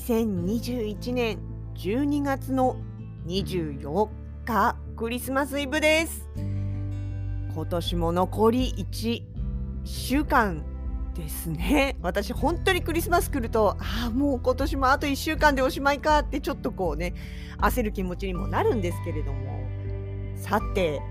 2021年12月の24日クリスマスイブです。今年も残り1週間ですね。私本当にクリスマス来るとああもう今年もあと1週間でおしまいかってちょっとこうね焦る気持ちにもなるんですけれども。さて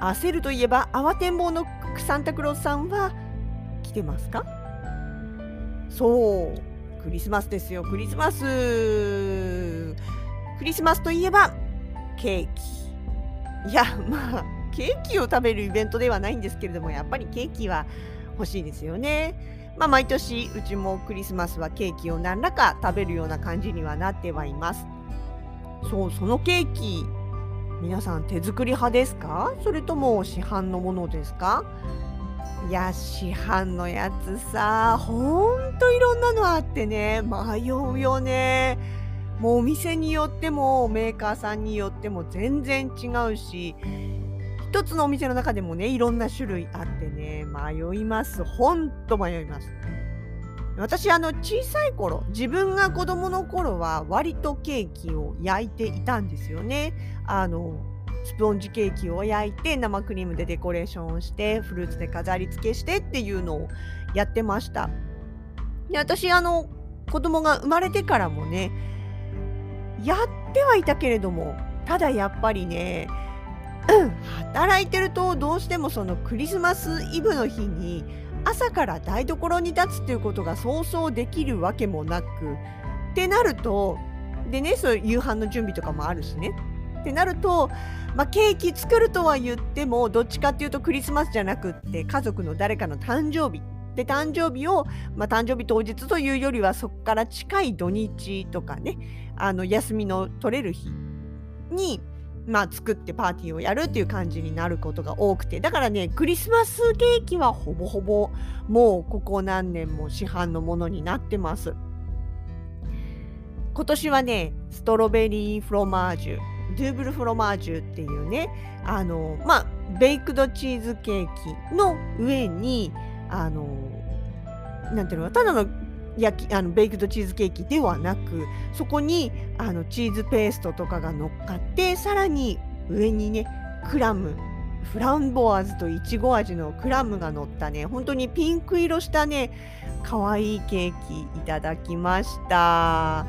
焦るといえば慌てんぼうのサンタクロースさんは来てますか？そう。クリスマスですよ。クリスマス。クリスマスといえばケーキ。いやまあケーキを食べるイベントではないんですけれどもやっぱりケーキは欲しいですよね。まあ毎年うちもクリスマスはケーキを何らか食べるような感じにはなってはいます。そうそのケーキ皆さん手作り派ですか？それとも市販のものですか？いや市販のやつさほんといろんなのあってね迷うよね。もうお店によってもメーカーさんによっても全然違うし一つのお店の中でもねいろんな種類あってね迷います。ほんと迷います。私あの小さい頃自分が子供の頃は割とケーキを焼いていたんですよね。あのスポンジケーキを焼いて生クリームでデコレーションをしてフルーツで飾り付けしてっていうのをやってました。で私あの子供が生まれてからもねやってはいたけれどもただやっぱりね、うん、働いてるとどうしてもそのクリスマスイブの日に朝から台所に立つっていうことがそうそうできるわけもなくってなるとでねそういう夕飯の準備とかもあるしね。ってなると、まあ、ケーキ作るとは言ってもどっちかっていうとクリスマスじゃなくって家族の誰かの誕生日。で誕生日を、まあ、誕生日当日というよりはそこから近い土日とかねあの休みの取れる日に、まあ、作ってパーティーをやるっていう感じになることが多くて。だからねクリスマスケーキはほぼほぼもうここ何年も市販のものになってます。今年はねストロベリーフロマージュ。ドゥーブルフロマージュっていうねあのまあベイクドチーズケーキの上にあのなんていうのただの焼きあのベイクドチーズケーキではなくそこにあのチーズペーストとかが乗っかってさらに上にねクラムフランボワーズといちご味のクラムが乗ったね本当にピンク色したね可愛いケーキいただきました。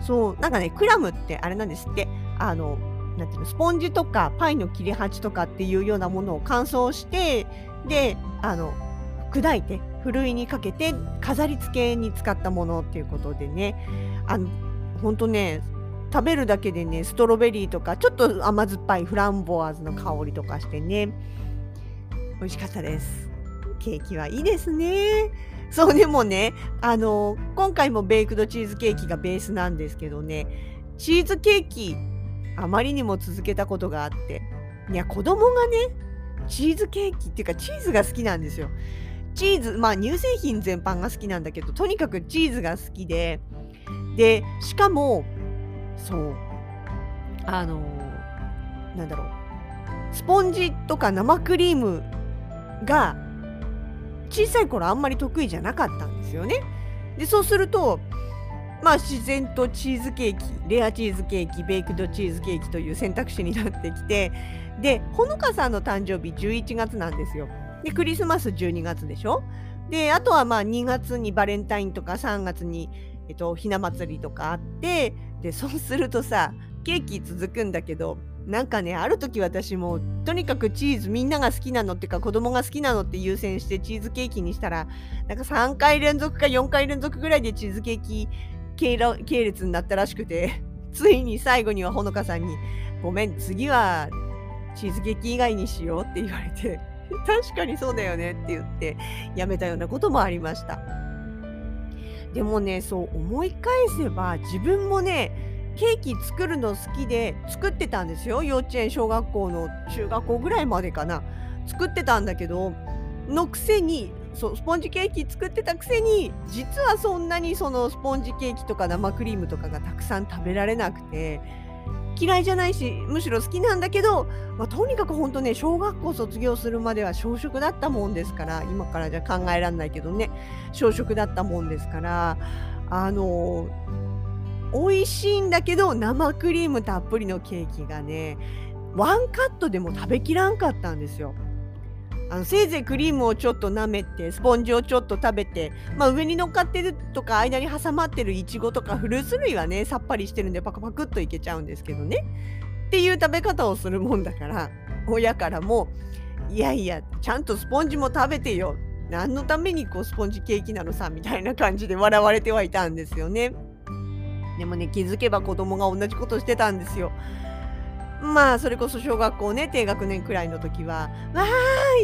そうなんかねクラムってあれなんですって。あのなんていうのスポンジとかパイの切れ端とかっていうようなものを乾燥してであの砕いてふるいにかけて飾り付けに使ったものっていうことでね。あのほんとね食べるだけでねストロベリーとかちょっと甘酸っぱいフランボワーズの香りとかしてね。美味しかったです。ケーキはいいですね。そうでもねあの今回もベイクドチーズケーキがベースなんですけどね。チーズケーキあまりにも続けたことがあって。いや子供がねチーズケーキっていうかチーズが好きなんですよ。チーズまあ乳製品全般が好きなんだけどとにかくチーズが好きで。でしかもそうあのなんだろう。スポンジとか生クリームが小さい頃あんまり得意じゃなかったんですよね。でそうするとまあ自然とチーズケーキレアチーズケーキベイクドチーズケーキという選択肢になってきてでほのかさんの誕生日11月なんですよ。でクリスマス12月でしょ？であとはまあ2月にバレンタインとか3月に、えっと、ひな祭りとかあってでそうするとさケーキ続くんだけどなんかねある時私もとにかくチーズみんなが好きなのっていうか子供が好きなのって優先してチーズケーキにしたらなんか3回連続か4回連続ぐらいでチーズケーキ系列になったらしくて ついに最後にはほのかさんに「ごめん次はチーズケーキ以外にしよう」って言われて確かにそうだよねって言ってやめたようなこともありました。でもねそう思い返せば自分もねケーキ作るの好きで作ってたんですよ。幼稚園小学校の中学校ぐらいまでかな。作ってたんだけどのくせにそうスポンジケーキ作ってたくせに実はそんなにそのスポンジケーキとか生クリームとかがたくさん食べられなくて嫌いじゃないしむしろ好きなんだけど、まあ、とにかく本当ね小学校卒業するまでは小食だったもんですから今からじゃ考えられないけどね小食だったもんですからあの美味しいんだけど生クリームたっぷりのケーキがねワンカットでも食べきらんかったんですよ。あのせいぜいクリームをちょっと舐めてスポンジをちょっと食べて、まあ、上に乗っかってるとか間に挟まってるいちごとかフルーツ類はねさっぱりしてるんでパクパクっといけちゃうんですけどね。っていう食べ方をするもんだから親からもいやいやちゃんとスポンジも食べてよ。何のためにこうスポンジケーキなのさみたいな感じで笑われてはいたんですよね。でもね気づけば子供が同じことしてたんですよ。まあそれこそ小学校ね低学年くらいの時は「わ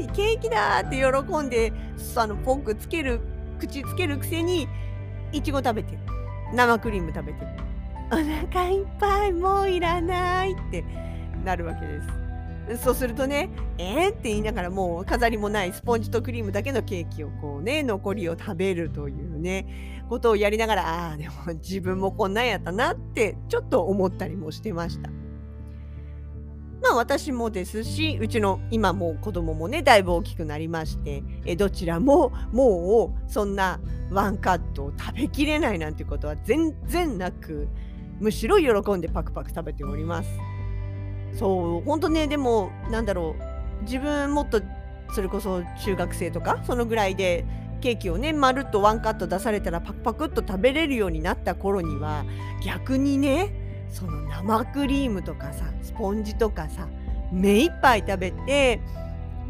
ーいケーキだ!」って喜んであのポンクつける口つけるくせにいちご食べて生クリーム食べてお腹いっぱいもういらないってなるわけです。そうするとね、えー、って言いながらもう飾りもないスポンジとクリームだけのケーキをこうね、残りを食べるというね、ことをやりながら、ああ、でも自分もこんなんやったなってちょっと思ったりもしてました。まあ私もですしうちの今もう子供もねだいぶ大きくなりましてえどちらももうそんなワンカットを食べきれないなんてことは全然なくむしろ喜んでパクパク食べております。そう本当ねでもなんだろう自分もっとそれこそ中学生とかそのぐらいでケーキをねまるっとワンカット出されたらパクパクっと食べれるようになった頃には逆にねその生クリームとかさスポンジとかさ目いっぱい食べて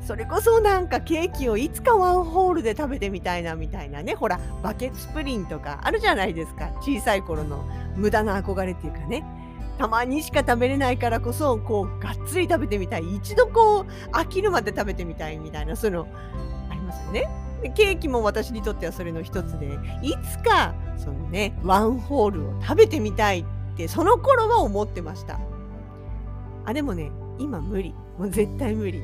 それこそなんかケーキをいつかワンホールで食べてみたいなみたいなねほらバケツプリンとかあるじゃないですか。小さい頃の無駄な憧れっていうかね。たまにしか食べれないからこそこうがっつり食べてみたい。一度こう飽きるまで食べてみたいみたいなそういうのありますよね。でケーキも私にとってはそれの一つでいつかそのねワンホールを食べてみたいってその頃は思ってました。あでもね今無理。もう絶対無理。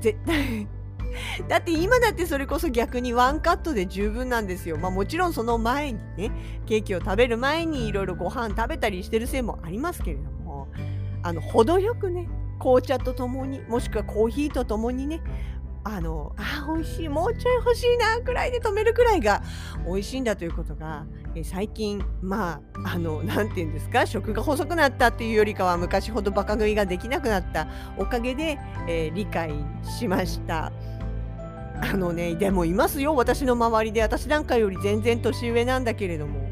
絶対。だって今だってそれこそ逆にワンカットで十分なんですよ。まあもちろんその前にね、ケーキを食べる前にいろいろご飯食べたりしてるせいもありますけれども、あの、程よくね、紅茶とともに、もしくはコーヒーとともにね、あの、あ、美味しい、もうちょい欲しいな、くらいで止めるくらいが美味しいんだということが、え最近まああの何て言うんですか食が細くなったっていうよりかは昔ほどバカ食いができなくなったおかげで、えー、理解しました。あのねでもいますよ私の周りで。私なんかより全然年上なんだけれども。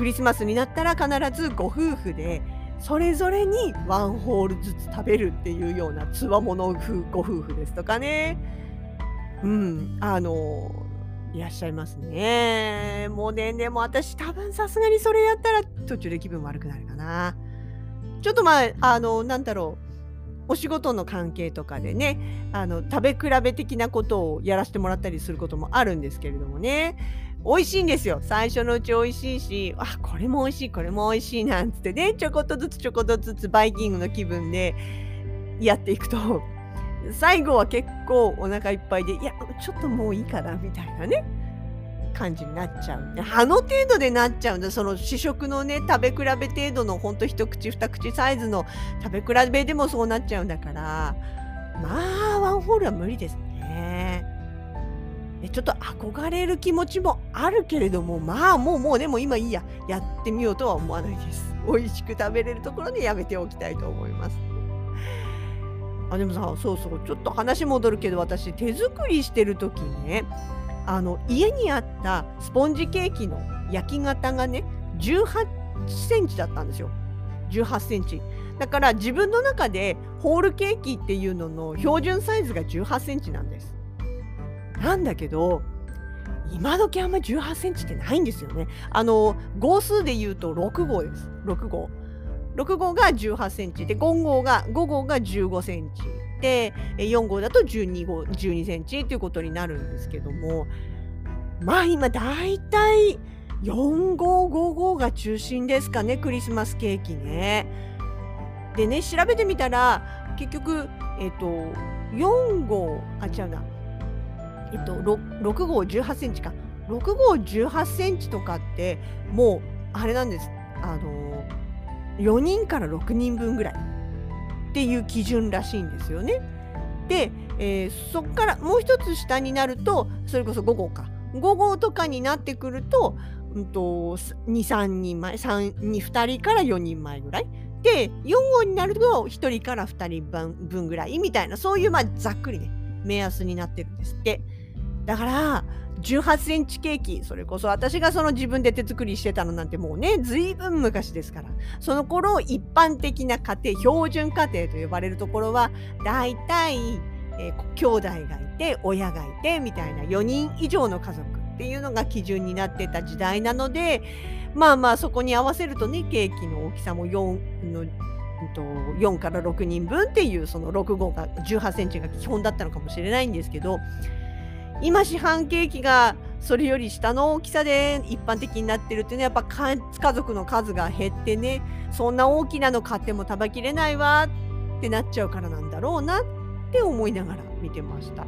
クリスマスになったら必ずご夫婦でそれぞれにワンホールずつ食べるっていうようなつわものご夫婦ですとかね。うんあのいらっしゃいますね。もうね、でも私多分さすがにそれやったら途中で気分悪くなるかな。ちょっとまあ、あの、なんだろう。お仕事の関係とかでね、あの、食べ比べ的なことをやらせてもらったりすることもあるんですけれどもね。美味しいんですよ。最初のうち美味しいし、あ、これも美味しい、これも美味しいなんつってね、ちょこっとずつちょこっとずつバイキングの気分でやっていくと、最後は結構お腹いっぱいで、いや、ちょっともういいかな、みたいなね、感じになっちゃう。あの程度でなっちゃうんだ。その試食のね、食べ比べ程度のほんと一口二口サイズの食べ比べでもそうなっちゃうんだから、まあ、ワンホールは無理ですね。ちょっと憧れる気持ちもあるけれども、まあもうもうでも今いいや、やってみようとは思わないです。美味しく食べれるところでやめておきたいと思います。あでもさそうそうちょっと話戻るけど私手作りしてる時ねあの家にあったスポンジケーキの焼き型がね18センチだったんですよ。18センチ。だから自分の中でホールケーキっていうのの標準サイズが18センチなんです。なんだけど今時あんま18センチってないんですよね。あの号数で言うと6号です。6号。6号が18センチ。で5号が5号が15センチ。て4号だと12号12センチということになるんですけども。まあ今だいたい4号5号が中心ですかねクリスマスケーキね。でね調べてみたら結局えっ、ー、と4号あ違うな。えっ、ー、と 6, 6号18センチか。6号18センチとかってもうあれなんです。あの4人から6人分ぐらい。っていう基準らしいんですよね。で、えー、そこからもう一つ下になるとそれこそ5号か。5号とかになってくると,、うんと、23人前 2, 2人から4人前ぐらい。で4号になると1人から2人分ぐらいみたいなそういうまあざっくりね目安になってるんですって。だから18センチケーキそれこそ私がその自分で手作りしてたのなんてもうねずいぶん昔ですから。その頃一般的な家庭標準家庭と呼ばれるところはだいたい、えー、兄弟がいて親がいてみたいな4人以上の家族っていうのが基準になってた時代なのでまあまあそこに合わせるとねケーキの大きさも4の4から6人分っていうその6号が18センチが基本だったのかもしれないんですけど今市販ケーキがそれより下の大きさで一般的になってるっていうのはやっぱ家族の数が減ってねそんな大きなの買っても食べきれないわってなっちゃうからなんだろうなって思いながら見てました。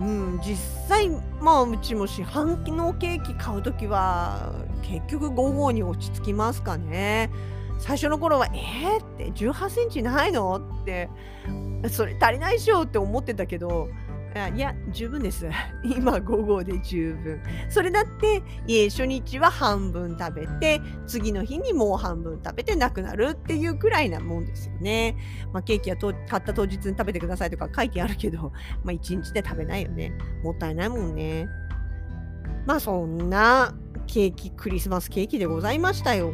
うん、実際まあうちも市販のケーキ買う時は結局5号に落ち着きますかね。最初の頃は「えー、って18センチないの?」ってそれ足りないでしょって思ってたけどあいや、十分です。今午後で十分。それだって、家初日は半分食べて、次の日にもう半分食べてなくなるっていうくらいなもんですよね。まあ、ケーキはと買った当日に食べてくださいとか書いてあるけど、まあ、一日で食べないよね。もったいないもんね。まあ、そんなケーキ、クリスマスケーキでございましたよ。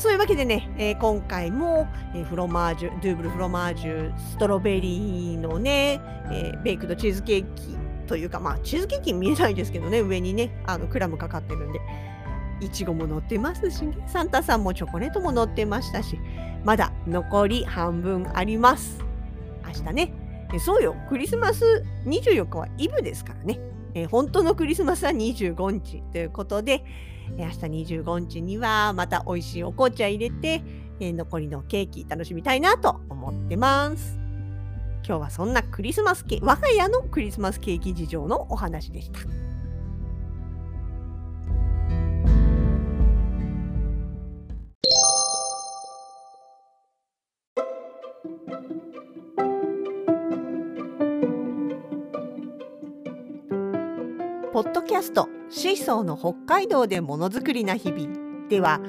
そう。いうわけでね、えー、今回も、えー、フロマージュ、ドゥーブルフロマージュ、ストロベリーのね、えー、ベイクドチーズケーキというか、まあ、チーズケーキ見えないですけどね、上にね、あのクラムかかってるんで、いちごも乗ってますし、ね、サンタさんもチョコレートも乗ってましたし、まだ残り半分あります。明日ね。そうよ、クリスマス24日はイブですからね。え、本当のクリスマスは25日ということで、明日25日にはまた美味しいお紅茶入れて、え残りのケーキ楽しみたいなと思ってます。今日はそんなクリスマスケ我が家のクリスマスケーキ事情のお話でした。ポッドキャストシーソーの北海道でものづくりな日々では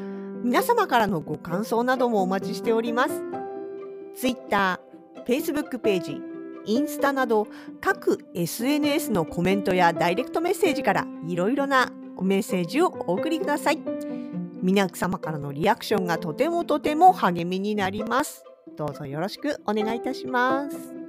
皆様からのご感想などもお待ちしております。Twitter、Facebook ページ、インスタなど各 SNS のコメントやダイレクトメッセージからいろいろなメッセージをお送りください。皆様からのリアクションがとてもとても励みになります。どうぞよろしくお願いいたします。